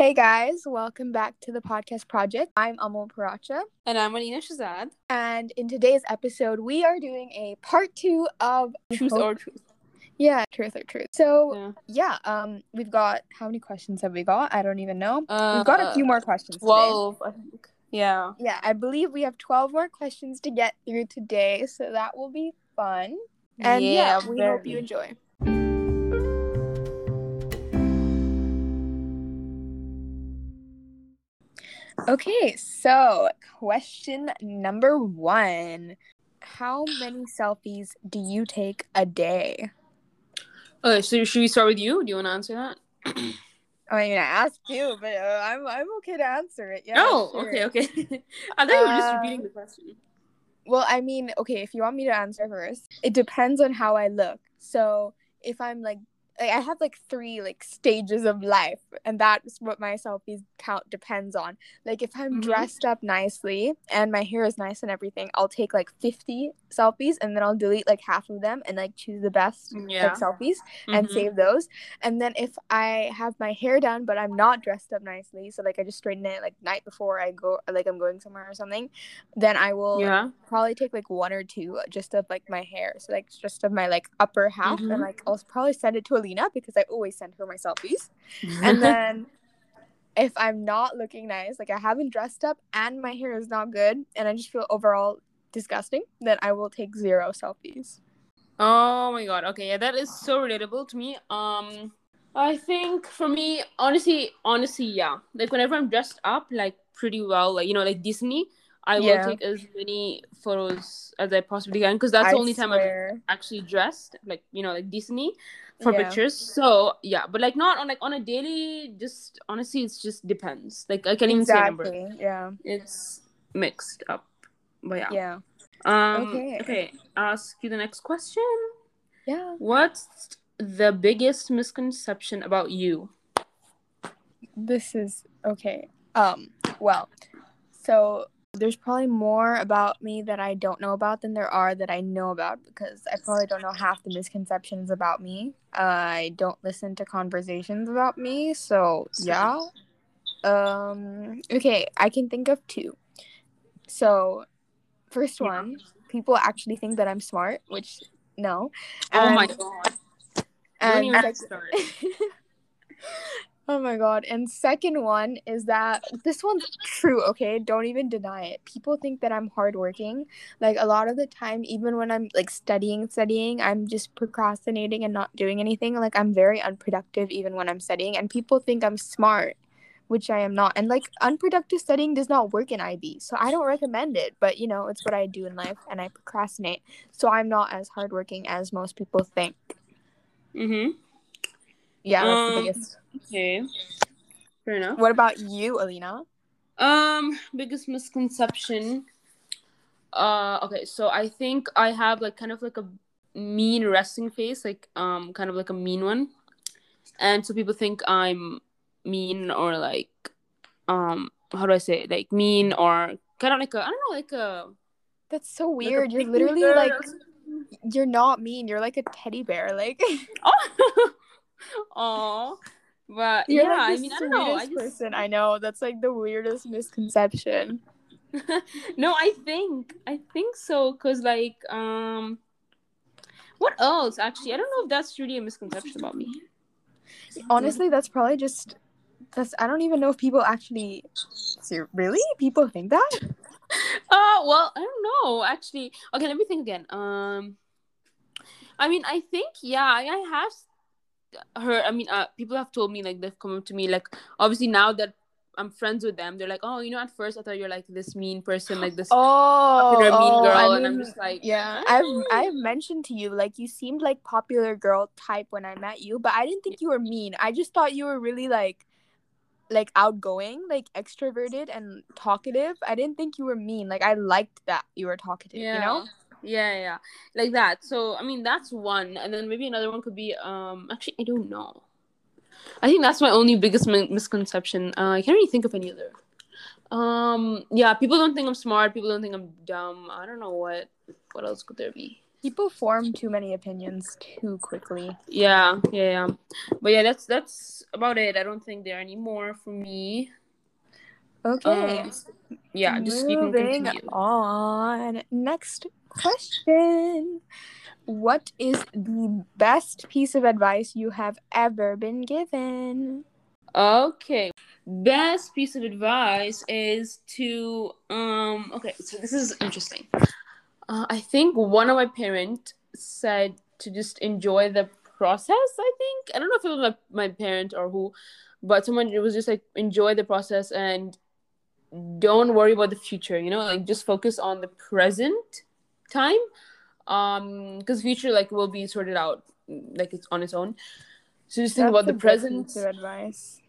Hey guys, welcome back to the podcast project. I'm Amal Paracha. And I'm Alina Shazad. And in today's episode, we are doing a part two of Truth or Truth. Yeah, truth or truth. So yeah. yeah, um, we've got how many questions have we got? I don't even know. Uh, we've got a few more questions. Twelve, today. I think. Yeah. Yeah, I believe we have twelve more questions to get through today, so that will be fun. And yeah, yeah we very. hope you enjoy. Okay, so question number one How many selfies do you take a day? Okay, so should we start with you? Do you want to answer that? I mean, I asked you, but uh, I'm I'm okay to answer it. Yeah. Oh, sure. okay, okay. I thought you were just repeating the question. Well, I mean, okay, if you want me to answer first, it depends on how I look. So if I'm like like I have like three like stages of life, and that's what my selfies count depends on. Like if I'm mm-hmm. dressed up nicely and my hair is nice and everything, I'll take like 50 selfies and then I'll delete like half of them and like choose the best yeah. like selfies mm-hmm. and save those. And then if I have my hair done but I'm not dressed up nicely, so like I just straighten it like night before I go like I'm going somewhere or something, then I will yeah. probably take like one or two just of like my hair. So like just of my like upper half mm-hmm. and like I'll probably send it to a because I always send her my selfies. and then if I'm not looking nice, like I haven't dressed up and my hair is not good and I just feel overall disgusting, then I will take zero selfies. Oh my god. Okay, yeah, that is so relatable to me. Um I think for me, honestly, honestly, yeah. Like whenever I'm dressed up like pretty well, like you know, like Disney, I yeah. will take as many photos as I possibly can because that's I the only swear. time I'm actually dressed, like you know, like Disney for yeah. pictures. So yeah, but like not on like on a daily. Just honestly, it's just depends. Like I can't exactly. even say number. Yeah, it's mixed up. But yeah. Yeah. Um. Okay. Okay. Ask you the next question. Yeah. What's the biggest misconception about you? This is okay. Um. Well, so there's probably more about me that I don't know about than there are that I know about because I probably don't know half the misconceptions about me. Uh, I don't listen to conversations about me, so yeah. Um okay, I can think of two. So, first one, people actually think that I'm smart, which no. And, oh my god. And, and Oh my god. And second one is that this one's true, okay? Don't even deny it. People think that I'm hardworking. Like a lot of the time, even when I'm like studying, studying, I'm just procrastinating and not doing anything. Like I'm very unproductive even when I'm studying. And people think I'm smart, which I am not. And like unproductive studying does not work in IB. So I don't recommend it. But you know, it's what I do in life and I procrastinate. So I'm not as hardworking as most people think. Mm-hmm. Yeah, that's um, the biggest. Okay. Fair enough. What about you, Alina? Um, biggest misconception. Uh, okay, so I think I have like kind of like a mean resting face, like um, kind of like a mean one, and so people think I'm mean or like um, how do I say it? like mean or kind of like a I don't know like a. That's so weird. Like you're literally like you're not mean. You're like a teddy bear. Like. oh. Oh, but You're yeah, like I mean, I don't know. I just... person I know. That's like the weirdest misconception. no, I think I think so. Cause like, um, what else? Actually, I don't know if that's really a misconception about me. Honestly, that's probably just that's. I don't even know if people actually. Really, people think that. Uh, well, I don't know. Actually, okay. Let me think again. Um, I mean, I think yeah, I have her i mean uh, people have told me like they've come up to me like obviously now that i'm friends with them they're like oh you know at first i thought you're like this mean person like this oh, popular mean oh, girl I mean, and i'm just like yeah. I've i've mentioned to you like you seemed like popular girl type when i met you but i didn't think you were mean. I just thought you were really like like outgoing like extroverted and talkative. I didn't think you were mean. Like i liked that you were talkative yeah. you know yeah yeah like that so i mean that's one and then maybe another one could be um actually i don't know i think that's my only biggest misconception uh, i can't really think of any other um yeah people don't think i'm smart people don't think i'm dumb i don't know what what else could there be People form too many opinions too quickly. Yeah, yeah, yeah. But yeah, that's that's about it. I don't think there are any more for me. Okay. Um, yeah, just Moving on. Next question. What is the best piece of advice you have ever been given? Okay. Best piece of advice is to um okay, so this is interesting. Uh, I think one of my parents said to just enjoy the process, I think. I don't know if it was my, my parent or who, but someone it was just like enjoy the process and don't worry about the future, you know, like just focus on the present time. Um because future like will be sorted out like it's on its own. So just think That's about the present advice.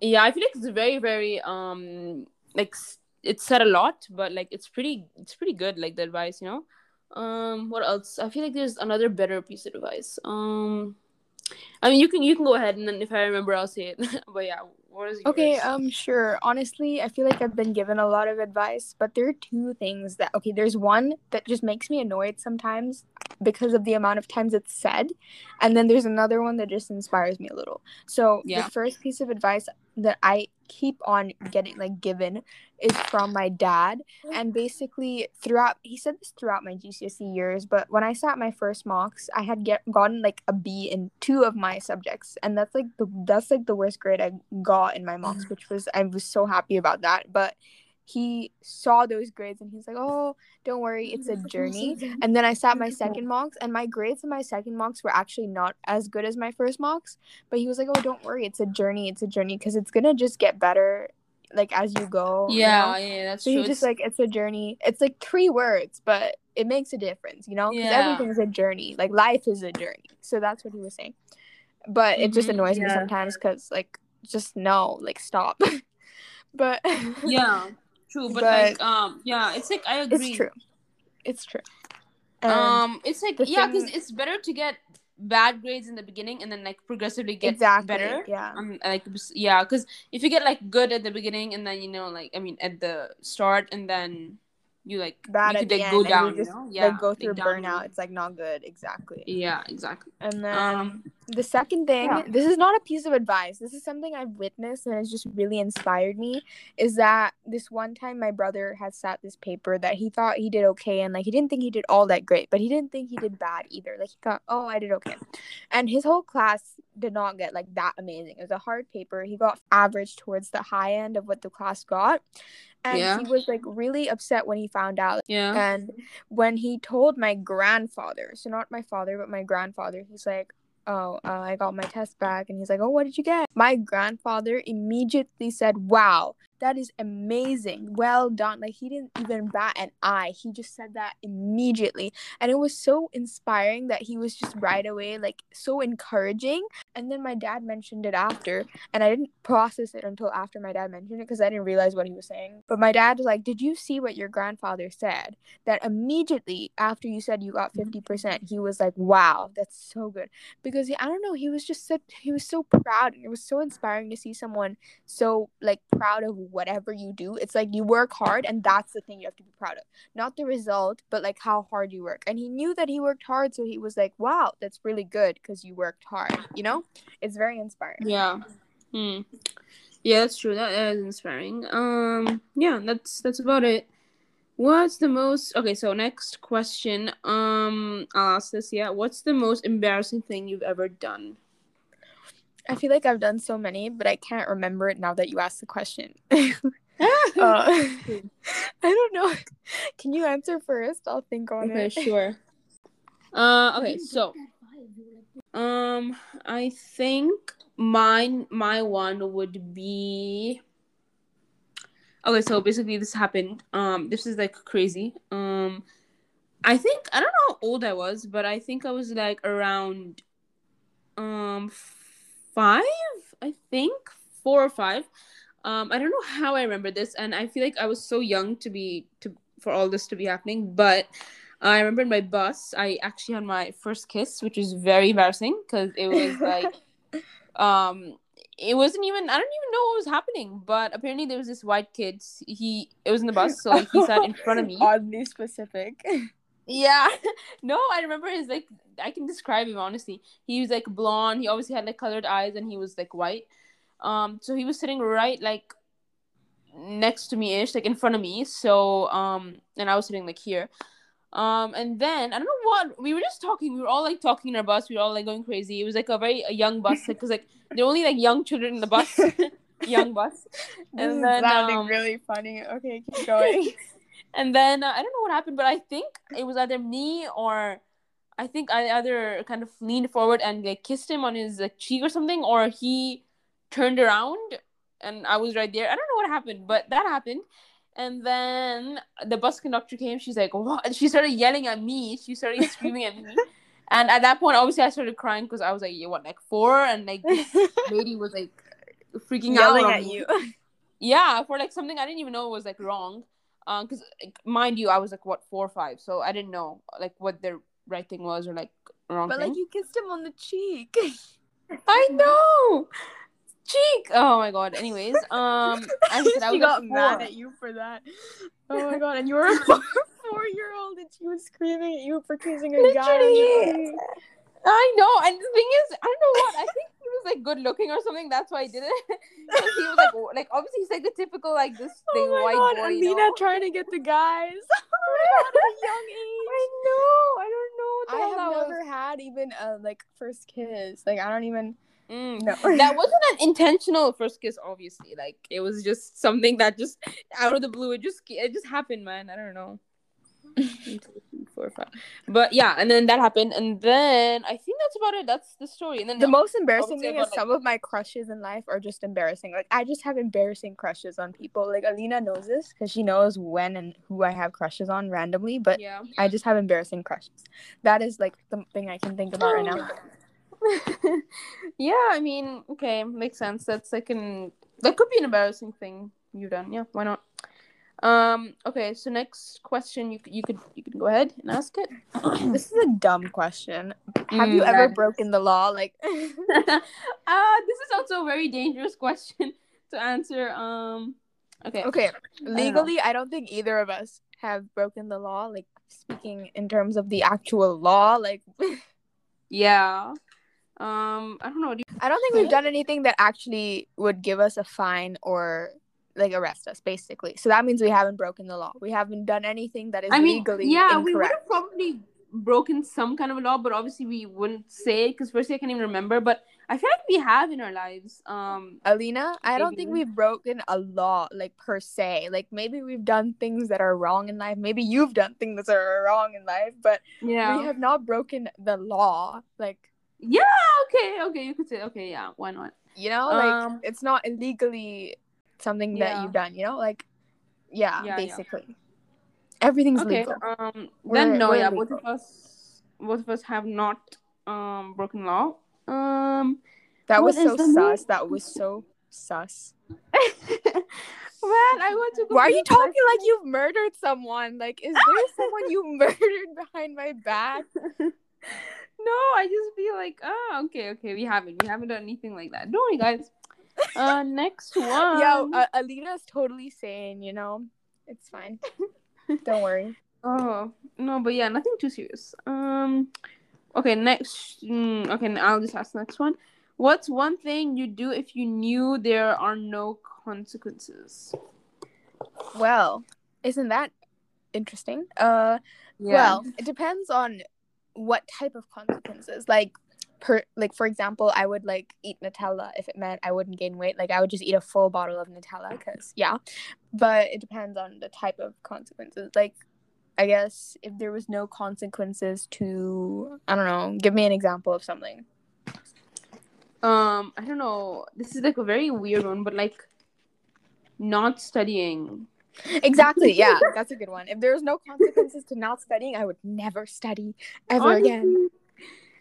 yeah i feel like it's very very um like it's said a lot but like it's pretty it's pretty good like the advice you know um what else i feel like there's another better piece of advice um i mean you can you can go ahead and then if i remember i'll say it but yeah what is yours? Okay, um sure. Honestly, I feel like I've been given a lot of advice, but there are two things that okay, there's one that just makes me annoyed sometimes because of the amount of times it's said, and then there's another one that just inspires me a little. So, Yeah. the first piece of advice that I keep on getting like given is from my dad. And basically throughout he said this throughout my GCSE years but when I sat my first mocks I had get gotten like a B in two of my subjects. And that's like the that's like the worst grade I got in my mocks mm. which was I was so happy about that. But he saw those grades and he's like oh don't worry it's a journey and then I sat my second mocks and my grades in my second mocks were actually not as good as my first mocks but he was like oh don't worry it's a journey it's a journey because it's gonna just get better like as you go you yeah know? yeah that's So true he just like it's a journey. It's like three words, but it makes a difference, you know? Because Yeah. everything's a journey. Like life is a journey. So that's what he was saying. But it just Mhm, annoys me sometimes because like just no, like stop. but yeah true but, But like um yeah it's like i agree it's true. It's true. And um it's like yeah because thing- it's better to get bad grades in the beginning and then like progressively get exactly. better Yeah. um like yeah because if you get like good at the beginning and then you know like i mean at the start and then you like Bad you could like go and down you just you know yeah like go through downward. burnout. It's like not good. Exactly. yeah exactly And then um the second thing, Yeah. this is not a piece of advice. This is something I've witnessed and it's just really inspired me. Is that this one time my brother had sat this paper that he thought he did okay and like he didn't think he did all that great, but he didn't think he did bad either. Like he thought, oh, I did okay. And his whole class did not get like that amazing. It was a hard paper. He got average towards the high end of what the class got. And Yeah. he was like really upset when he found out. yeah And when he told my grandfather, so not my father, but my grandfather, he's like, Oh, uh, I got my test back. And he's like, Oh, what did you get? My grandfather immediately said, Wow, that is amazing. Well done. Like, he didn't even bat an eye. He just said that immediately. And it was so inspiring that he was just right away, like, so encouraging. And then my dad mentioned it after. And I didn't process it until after my dad mentioned it because I didn't realize what he was saying. But my dad was like, Did you see what your grandfather said? That immediately after you said you got mm-hmm. 50%, he was like, Wow, that's so good. Because I don't know, he was just such, he was so proud. And it was so inspiring to see someone so like proud of whatever you do. It's like you work hard and that's the thing you have to be proud of. Not the result, but like how hard you work. And he knew that he worked hard. So he was like, Wow, that's really good because you worked hard. You know? It's very inspiring. yeah hmm. yeah that's true that is inspiring um yeah that's that's about it what's the most okay so next question um i'll ask this yeah what's the most embarrassing thing you've ever done I feel like I've done so many, but I can't remember it now that you asked the question. uh, I don't know. Can you answer first? I'll think on okay it. sure uh okay so um i think mine my one would be okay so basically this happened um this is like crazy um i think i don't know how old i was but i think i was like around um five i think four or five um i don't know how i remember this and i feel like i was so young to be to for all this to be happening but I remember in my bus, I actually had my first kiss, which was very embarrassing because it was like, um, it wasn't even. I don't even know what was happening, but apparently there was this white kid. He it was in the bus, so like, he sat in front of me. Oddly specific. Yeah. no, I remember his like I can describe him honestly. He was like blonde. He obviously had like colored eyes, and he was like white. Um, so he was sitting right like next to me ish, like in front of me. So um, and I was sitting like here. Um, and then I don't know what we were just talking. We were all like talking in our bus. We were all like going crazy. It was like a very a young bus because like, there were only like young children in the bus, young bus. This and is then, sounding um, really funny. Okay, keep going. and then uh, I don't know what happened, but I think it was either me or I think I either kind of leaned forward and like kissed him on his like, cheek or something, or he turned around and I was right there. I don't know what happened, but that happened. And then the bus conductor came. She's like, "What?" She started yelling at me. She started screaming at me. And at that point, obviously, I started crying because I was like, "Yeah, what, like four? And like this lady was like freaking yelling out at you. Yeah, for like something I didn't even know was like wrong. Um, because like, mind you, I was like what four or five, so I didn't know like what the right thing was or like wrong. But thing. like you kissed him on the cheek. I know cheek. Oh my god. Anyways, um, I said I she got mad at you for that. Oh my god, and you were a four year old and she was screaming at you for kissing a guy. I know, and the thing is, I don't know what. I think was like good looking or something. That's why I did it. he was like, like obviously he's like the typical like this oh thing white god, boy. Alina you know? trying to get the guys. Oh at a young age. I know. I don't know. What I have never was. had even a like first kiss. Like I don't even. Mm, no, that wasn't an intentional first kiss. Obviously, like it was just something that just out of the blue. It just it just happened, man. I don't know. Four, five. But yeah, and then that happened, and then I think that's about it. That's the story. And then the most embarrassing thing is like, some of my crushes in life are just embarrassing. Like I just have embarrassing crushes on people. Like Alina knows this because she knows when and who I have crushes on randomly. But yeah, I just have embarrassing crushes. That is like the thing I can think about right now. yeah, I mean, okay, makes sense. That's like an that could be an embarrassing thing you've done. Yeah, why not? Um. Okay. So next question, you you could you could go ahead and ask it. this is a dumb question. Have mm, you ever broken the law? Like, uh, this is also a very dangerous question to answer. Um. Okay. Okay. Legally, I don't, I don't think either of us have broken the law. Like speaking in terms of the actual law, like. yeah. Um, I don't know. Do you- I don't think we've done anything that actually would give us a fine or like arrest us, basically. So that means we haven't broken the law. We haven't done anything that is I mean, legally yeah, incorrect. we would have probably broken some kind of a law, but obviously we wouldn't say it because firstly I can't even remember. But I feel like we have in our lives. Um, Alina, I don't think we've broken a law like per se. Like maybe we've done things that are wrong in life. Maybe you've done things that are wrong in life, but yeah, we have not broken the law. Like yeah, okay, okay, you could say okay, yeah, why not? You know, like um, it's not illegally something yeah. that you've done. You know, like yeah, yeah basically yeah. everything's okay, legal. Um, then no, yeah, both of us, both of us have not um broken law. Um, that was so sus. That was so sus. Man, I want to. Be. Why are you talking like you've murdered someone? Like, is there someone you murdered behind my back? no, I just feel like, oh, okay, okay, we haven't, we haven't done anything like that. Don't worry, guys. Uh, next one. Yo, uh, Alina's totally sane. You know, it's fine. Don't worry. Oh no, but yeah, nothing too serious. Um, okay, next. Mm, okay, I'll just ask the next one. What's one thing you do if you knew there are no consequences? Well, isn't that interesting? Uh, yeah. well, it depends on what type of consequences like per like for example i would like eat nutella if it meant i wouldn't gain weight like i would just eat a full bottle of nutella because yeah but it depends on the type of consequences like i guess if there was no consequences to i don't know give me an example of something um i don't know this is like a very weird one but like not studying Exactly. Yeah, that's a good one. If there was no consequences to not studying, I would never study ever Honestly. again.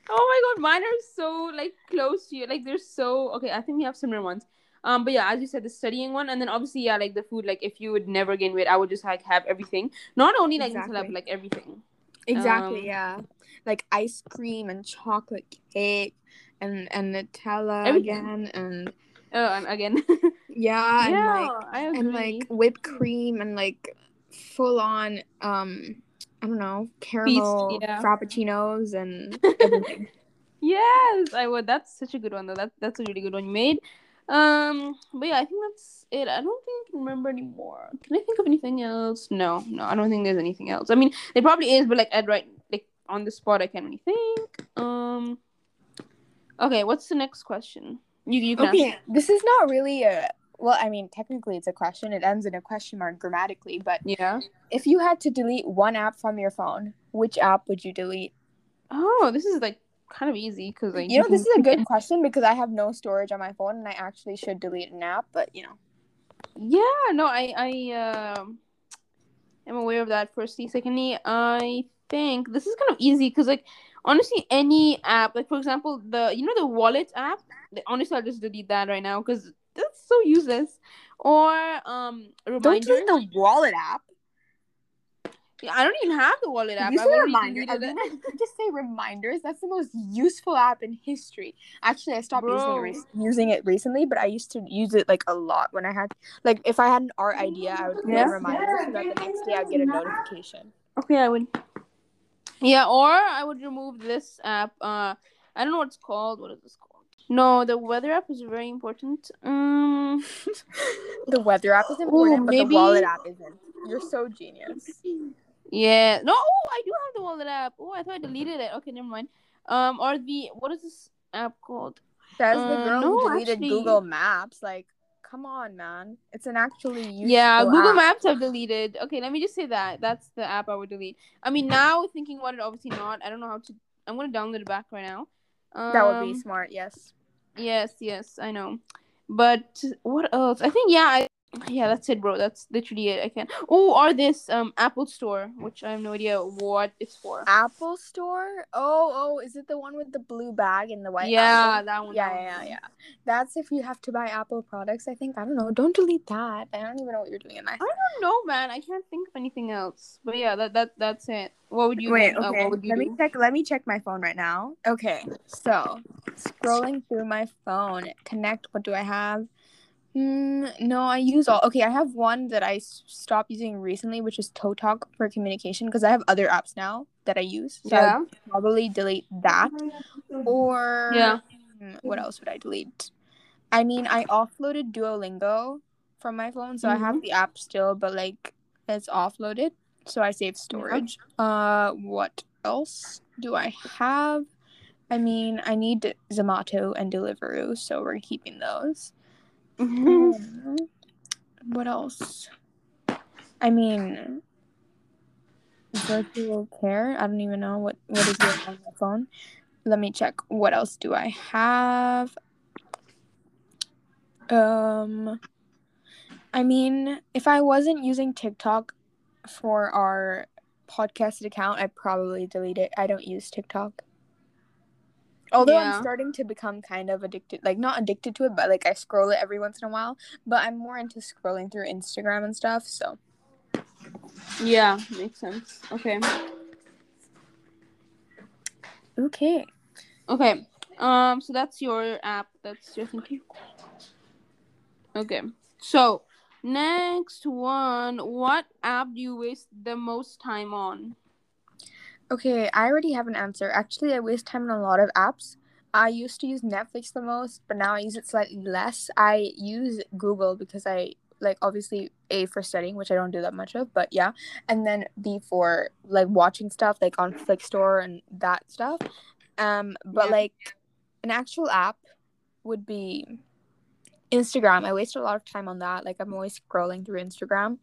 Oh my god, mine are so like close to you. Like they're so okay. I think we have similar ones. Um, but yeah, as you said, the studying one, and then obviously, yeah, like the food. Like if you would never gain weight, I would just like have everything. Not only like exactly. Nutella, but like everything. Exactly. Um, yeah, like ice cream and chocolate cake, and and Nutella everything. again, and oh, and again. Yeah, yeah and like and like whipped cream and like full on um I don't know, caramel yeah. frappuccinos and everything. Yes, I would. That's such a good one though. That's that's a really good one you made. Um, but yeah, I think that's it. I don't think I can remember anymore. Can I think of anything else? No, no, I don't think there's anything else. I mean, there probably is, but like at right like on the spot, I can't really think. Um, okay, what's the next question? You you can Okay, ask. this is not really a well, I mean, technically it's a question. It ends in a question mark grammatically, but Yeah. if you had to delete one app from your phone, which app would you delete? Oh, this is like kind of easy because like You know, this is a good question because I have no storage on my phone and I actually should delete an app, but you know. Yeah, no, I I um am aware of that. Firstly, secondly, I think this is kind of easy because like honestly, any app, like for example, the you know the wallet app. Honestly, I'll just delete that right now because that's so useless. Or um Don't reminders. delete the wallet app. Yeah, I don't even have the wallet app. You I've say already reminder. I mean, just say reminders. That's the most useful app in history. Actually, I stopped using it, Bro. rec- using it recently, but I used to use it like a lot when I had like if I had an art idea, I would put Yeah. a reminder so that the next day I'd get a notification. Okay, I would. Yeah, or I would remove this app. Uh, I don't know what it's called. What is this called? No, the weather app is very important. Um, The weather app is important, but the maybe- wallet app isn't. You're so genius. yeah. No, oh, I do have the wallet app. Oh, I thought I deleted it. Okay, never mind. Um, or the what is this app called? Says the Uh, girl no, who deleted actually- Google Maps. Like, come on, man. It's an actually useful yeah, Google app. Maps I've deleted. Okay, let me just say that that's the app I would delete. I mean, now thinking about it, obviously not. I don't know how to. I'm gonna download it back right now. Um, That would be smart. Yes. Yes, yes, I know. But what else? I think yeah, I, yeah, that's it, bro. That's literally it. I can. Oh, or this um Apple Store, which I have no idea what it's for. Apple Store. Oh, oh, is it the one with the blue bag and the white? yeah, apple? that one. Yeah, yeah, yeah, yeah. That's if you have to buy Apple products. I think I don't know. Don't delete that. I don't even know what you're doing in my. I don't know, man. I can't think of anything else. But yeah, that that that's it. What would you? Wait, uh, okay. you let do? me check. Let me check my phone right now. Okay, so scrolling through my phone, connect. What do I have? Mm, no, I use all. Okay, I have one that I s- stopped using recently, which is ToTok for communication because I have other apps now that I use. So yeah. would probably delete that. Or Yeah. Hmm, what else would I delete? I mean, I offloaded Duolingo from my phone, so I have the app still, but like it's offloaded, so I save storage. Uh, what else do I have? I mean, I need Zomato and Deliveroo, so we're keeping those. Hmm, what else? I mean, virtual care. I don't even know what what is it on my phone. Let me check. What else do I have? Um, I mean, if I wasn't using TikTok for our podcast account, I'd probably delete it. I don't use TikTok. Although Yeah. I'm starting to become kind of addicted, like not addicted to it, but like I scroll it every once in a while. But I'm more into scrolling through Instagram and stuff. So yeah, makes sense. Okay. okay, Okay. Um. So that's your app. That's your thinking. Okay. So next one, what app do you waste the most time on? Okay. I already have an answer. Actually, I waste time on a lot of apps. I used to use Netflix the most, but now I use it slightly less. I use Google because I like obviously A for studying, which I don't do that much of, but yeah. And then B for like watching stuff like on Flickstore and that stuff. Um but Yeah. like an actual app would be Instagram. I waste a lot of time on that. Like I'm always scrolling through Instagram.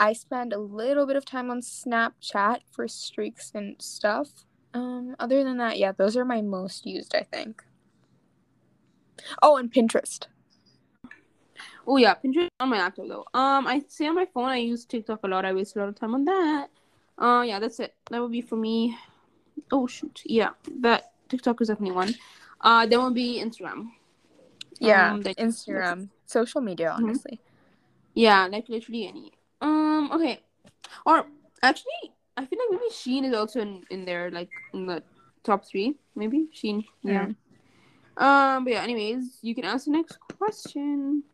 I spend a little bit of time on Snapchat for streaks and stuff. Um, other than that, yeah, those are my most used, I think. Oh, and Pinterest. Oh yeah, Pinterest on my laptop though. Um, I say on my phone I use TikTok a lot. I waste a lot of time on that. Uh, yeah, that's it. That would be for me. Oh shoot, yeah, that TikTok is definitely one. Uh, then would be Instagram. Yeah, Um, Instagram, social media, Mhm. honestly. Yeah, like literally any. Um, okay, or actually, I feel like maybe Shein is also in, in there, like in the top three. Maybe Shein. Yeah. Um, but yeah. Anyways, you can ask the next question.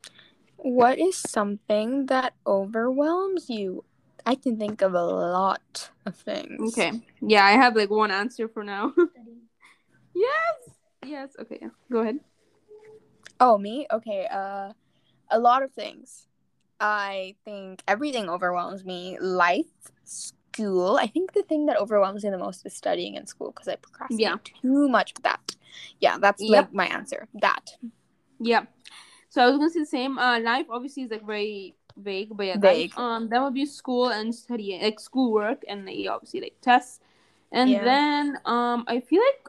What is something that overwhelms you? I can think of a lot of things. Okay. Yeah, I have like one answer for now. yes. Yes. Okay. Go ahead. Oh, me? Okay. Uh, a lot of things. I think everything overwhelms me. Life, school. I think the thing that overwhelms me the most is studying in school because I procrastinate Yeah. too much with that. Yeah, that's Yep. like my answer. That Yeah. So I was gonna say the same. Uh, life obviously is like very vague, but yeah, Vague. Life, um, that would be school and studying, like schoolwork, and like, obviously like tests, and Yeah. then um, I feel like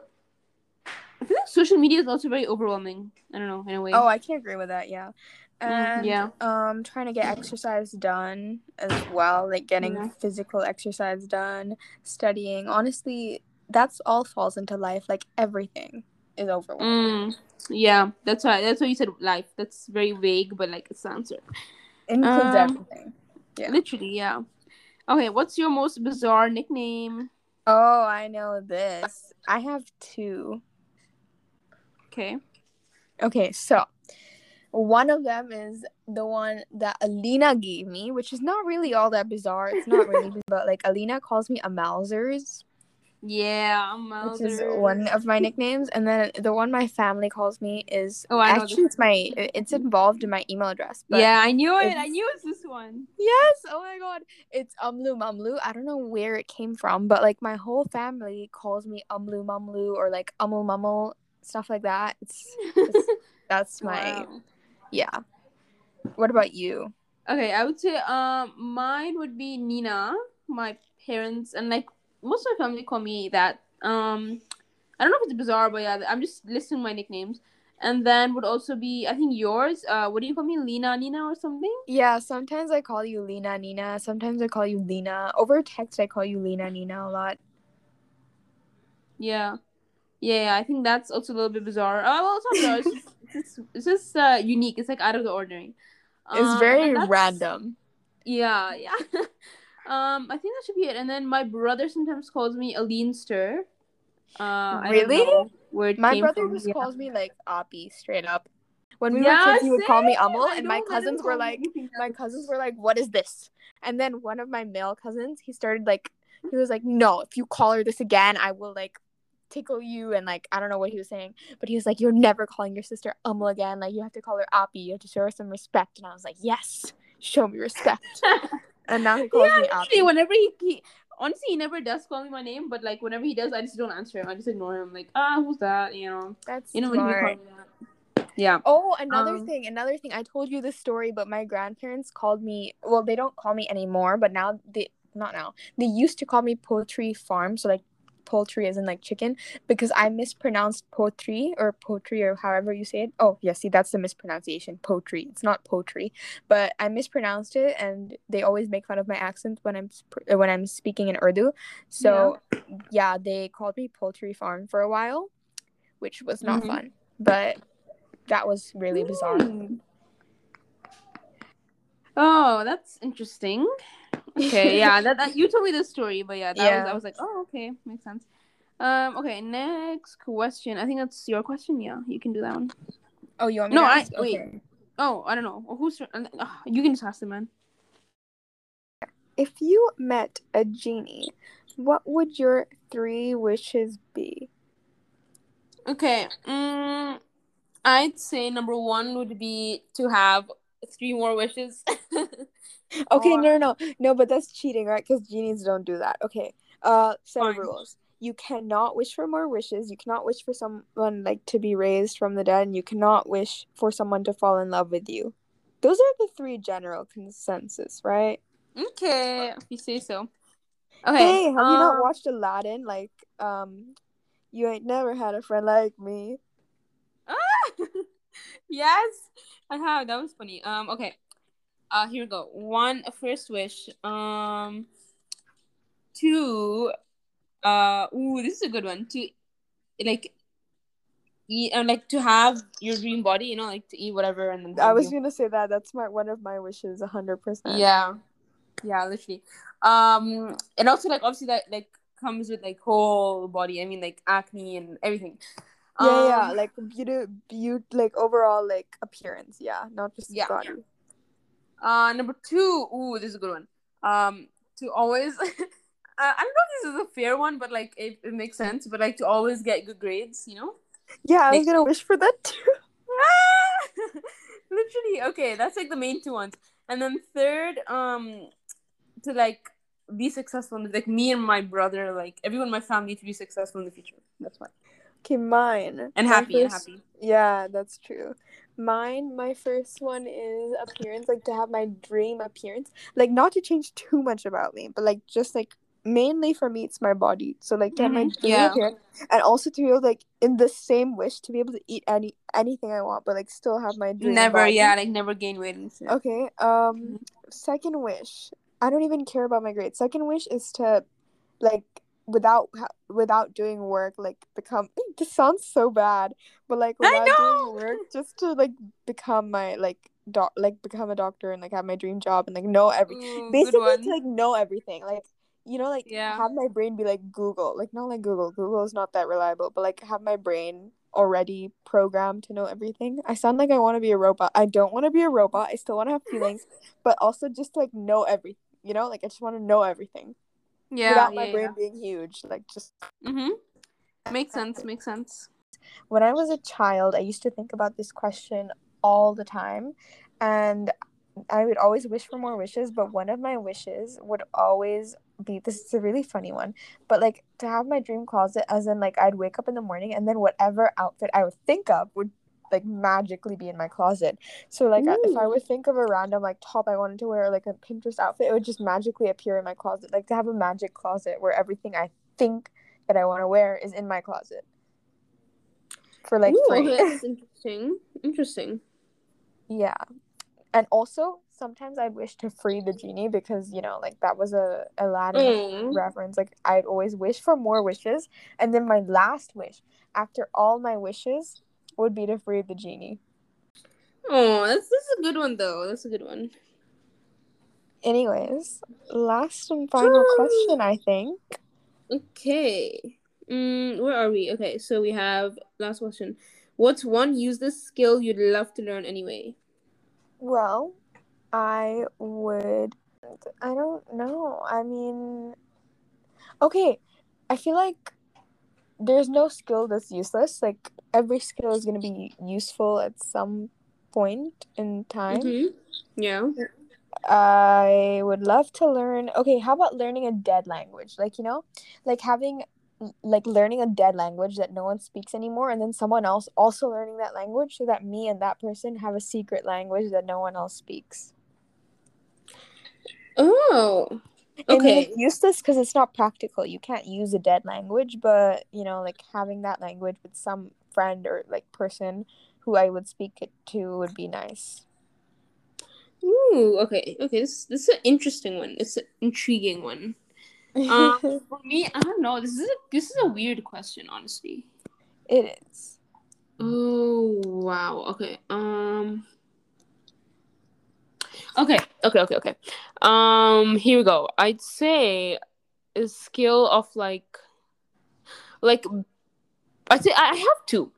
I feel like social media is also very overwhelming. I don't know in a way. Oh, I can't agree with that. Yeah. Mm, And yeah. um trying to get exercise done as well, like getting Yeah. physical exercise done, studying. Honestly, that's all falls into life. Like everything is overwhelming. Mm, yeah, that's why. That's why you said life. That's very vague, but like it's the answer. Includes Um, everything. Yeah. Literally, yeah. Okay, what's your most bizarre nickname? Oh, I know this. I have two. Okay. Okay, so one of them is the one that Alina gave me, which is not really all that bizarre. It's not really, but like Alina calls me a Mousers. Yeah, which is one of my nicknames and then the one my family calls me is Oh, I know actually it's my it's involved in my email address but yeah, I knew it. I knew it's this one. yes oh my god it's umlu mumlu i don't know where it came from but like my whole family calls me umlu mumlu or like umul mumul stuff like that it's, it's that's my Wow. Yeah what about you Okay, I would say um mine would be Nina. My parents and like most of my family call me that. Um I don't know if it's bizarre, but yeah, I'm just listing my nicknames. And then would also be I think yours. Uh what do you call me? Lena Nina or something? yeah sometimes i call you lena nina sometimes i call you lena over text i call you lena nina a lot Yeah. Yeah, yeah, I think that's also a little bit bizarre. Oh, well, it's not bizarre. It's just, it's just, uh, unique. It's like out of the ordinary. it's Um, very and random Yeah, yeah. um, I think that should be it. And then my brother sometimes calls me a leanster. Uh, Really? where My brother from. just yeah. calls me like Oppie straight up. When we yeah, were kids, he would call me. Amul, and my don't let him cousins were like, my cousins were like, "What is this?" And then one of my male cousins, he started like, he was like, "No, if you call her this again, I will like tickle you." And like, I don't know what he was saying, but he was like, "You're never calling your sister Amul again. Like, you have to call her Oppie. You have to show her some respect." And I was like, "Yes, show me respect." and now he calls yeah, me Oppie. whenever he, he honestly he never does call me my name, but like whenever he does, I just don't answer him. I just ignore him. Like, ah, who's that? You know, That's you know when he smart. call me that. Yeah. Oh, another Um, thing, another thing. I told you this story, but my grandparents called me. Well, they don't call me anymore, but now they not now. They used to call me poultry farm, so like poultry as in like chicken, because I mispronounced poultry or poultry or however you say it. Oh, yeah, see, that's the mispronunciation. Poultry. It's not poultry, but I mispronounced it, and they always make fun of my accent when I'm sp- when I'm speaking in Urdu. So yeah, they called me poultry farm for a while, which was not Mhm. fun, but that was really bizarre. Mm. Oh, that's interesting. Okay, yeah, that, that you told me this story, but yeah, that was I was like, oh, okay, makes sense. Um, okay, next question. I think that's your question. Yeah, you can do that one. Oh, you want me No, to I- ask? wait. Okay. Oh, I don't know. Who's uh, you can just ask the man. If you met a genie, what would your three wishes be? Okay. Mm, I'd say number one would be to have three more wishes. Okay, Or- no, no, no, no, but that's cheating, right? Because genies don't do that. Okay, uh, set of rules. You cannot wish for more wishes. You cannot wish for someone like to be raised from the dead, and you cannot wish for someone to fall in love with you. Those are the three general consensus, right? okay, if you say so. Okay. Hey, have you not um, watched Aladdin? Like, um, you ain't never had a friend like me. Ah! yes, I have. That was funny. Um, okay. Uh, here we go. One first wish. Um, two. Uh, ooh, this is a good one. To, like, eat and like to have your dream body. You know, like to eat whatever and then. I was you- gonna say that. That's my one of my wishes, a hundred percent. Yeah, yeah, literally. Um, and also like obviously that like comes with like whole body. I mean like acne and everything. yeah, yeah. Um, Like beauty, beauty, like overall, like appearance. Yeah, not just Yeah. body. Uh, number two. Ooh, this is a good one. Um, to always. uh, I don't know if this is a fair one, but like it, it makes sense. But like to always get good grades, you know. Yeah, I was gonna wish for that too. Literally, okay, that's like the main two ones. And then third, um, to like be successful, like me and my brother, like everyone in my family to be successful in the future. That's why. Okay, mine. And My happy, and happy. Yeah, that's true. Mine, my first one is appearance, like to have my dream appearance. Like not to change too much about me, but like just like mainly for me it's my body. So like to have my Mhm, dream yeah. appearance and also to be able like in the same wish to be able to eat any anything I want, but like still have my dream. Never, body. yeah, like never gain weight and shit. Okay. Um second wish. I don't even care about my grades. Second wish is to like without without doing work like become this sounds so bad but like I without doing work just to like become my like doc like become a doctor and like have my dream job and like know every Ooh, basically to like know everything like you know like Yeah. have my brain be like google like not like google google is not that reliable but like have my brain already programmed to know everything. I sound like i want to be a robot. I don't want to be a robot. I still want to have feelings but also just like know everything you know like i just want to know everything yeah, without yeah, my brain yeah. being huge like just Mm-hmm. Makes sense. Makes sense. when I was a child, I used to think about this question all the time. And I would always wish for more wishes, but one of my wishes would always be this is a really funny one, but like to have my dream closet, as in like I'd wake up in the morning and then whatever outfit I would think of would like magically be in my closet. So like I- if I would think of a random like top I wanted to wear, or, like a Pinterest outfit, it would just magically appear in my closet. Like to have a magic closet where everything I think that I want to wear is in my closet for like Ooh, free. that's interesting. Interesting. Yeah. And also, sometimes I'd wish to free the genie because, you know, like that was a Aladdin Mm. reference. Like I'd always wish for more wishes. And then my last wish, after all my wishes, would be to free the genie. Oh, that's this is a good one though. That's a good one. Anyways, last and final question, I think. Okay. Mm, where are we? Okay, so we have last question. What's one useless skill you'd love to learn anyway? Well, I would. I don't know. I mean, okay. I feel like there's no skill that's useless. Like, every skill is going to be useful at some point in time. Mm-hmm. Yeah. I would love to learn. Okay, how about learning a dead language? Like, you know, like having like learning a dead language that no one speaks anymore and then someone else also learning that language so that me and that person have a secret language that no one else speaks. Oh. Okay. it's useless because it's not practical. You can't use a dead language, but you know, like having that language with some friend or like person who I would speak it to would be nice. Ooh. Okay. Okay. This this is an interesting one. It's an intriguing one. Um, for me, I don't know. This is a this is a weird question, honestly. it is. Oh wow. Okay. Um. Okay. Okay. Okay. Okay. Um. Here we go. I'd say a skill of like, like, I'd say I have two.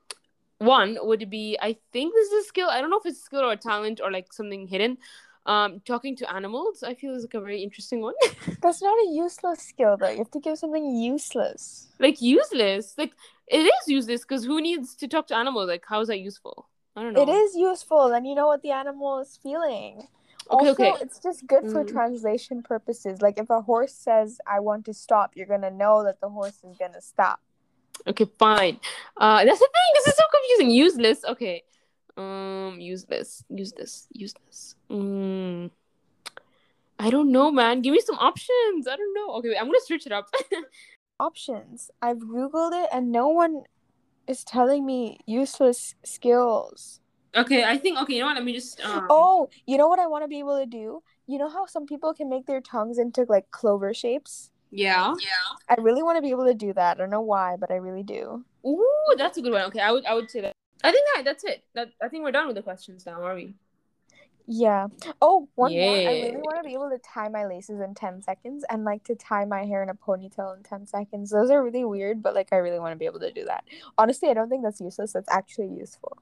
One would be I think this is a skill. I don't know if it's a skill or a talent or like something hidden. Um, talking to animals. I feel is like a very interesting one. That's not a useless skill though. You have to give something useless. like useless. Like it is useless because who needs to talk to animals? Like how is that useful? I don't know. It is useful, and you know what the animal is feeling. Okay, also, okay. it's just good for Mm. translation purposes. Like if a horse says, "I want to stop," you're gonna know that the horse is gonna stop. Okay, fine. Uh, that's the thing. This is so confusing. Useless. Okay. Um, useless, useless, useless. Mm. I don't know, man. Give me some options. I don't know. Okay, wait, I'm gonna search it up. Options. I've googled it, and no one is telling me useless skills. Okay, I think. Okay, you know what? Let me just. Um, Oh, you know what I want to be able to do? You know how some people can make their tongues into like clover shapes? Yeah. Yeah. I really want to be able to do that. I don't know why, but I really do. Ooh, that's a good one. Okay, I would. I would say that. I think that that's it. That I think we're done with the questions now, are we? Yeah. Oh, one more. I really want to be able to tie my laces in 10 seconds and like to tie my hair in a ponytail in 10 seconds. Those are really weird, but like I really want to be able to do that. Honestly, I don't think that's useless. That's actually useful.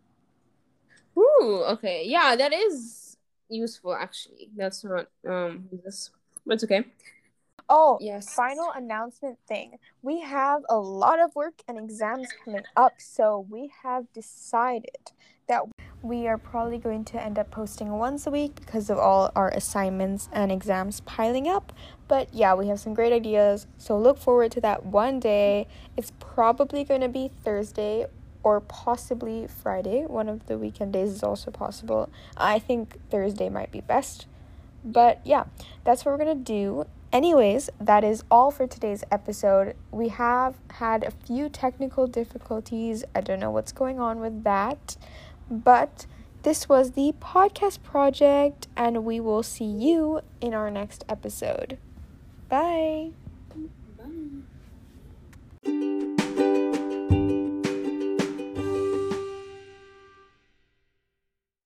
Ooh, okay. Yeah, that is useful actually. That's not um this but it's okay. Oh, Yes. final announcement thing. We have a lot of work and exams coming up, so we have decided that we are probably going to end up posting once a week because of all our assignments and exams piling up. But yeah, we have some great ideas, so look forward to that one day. It's probably going to be Thursday or possibly Friday. One of the weekend days is also possible. I think Thursday might be best. But yeah, that's what we're going to do. Anyways, that is all for today's episode. We have had a few technical difficulties. I don't know what's going on with that. But this was the podcast project, and we will see you in our next episode. Bye. Bye.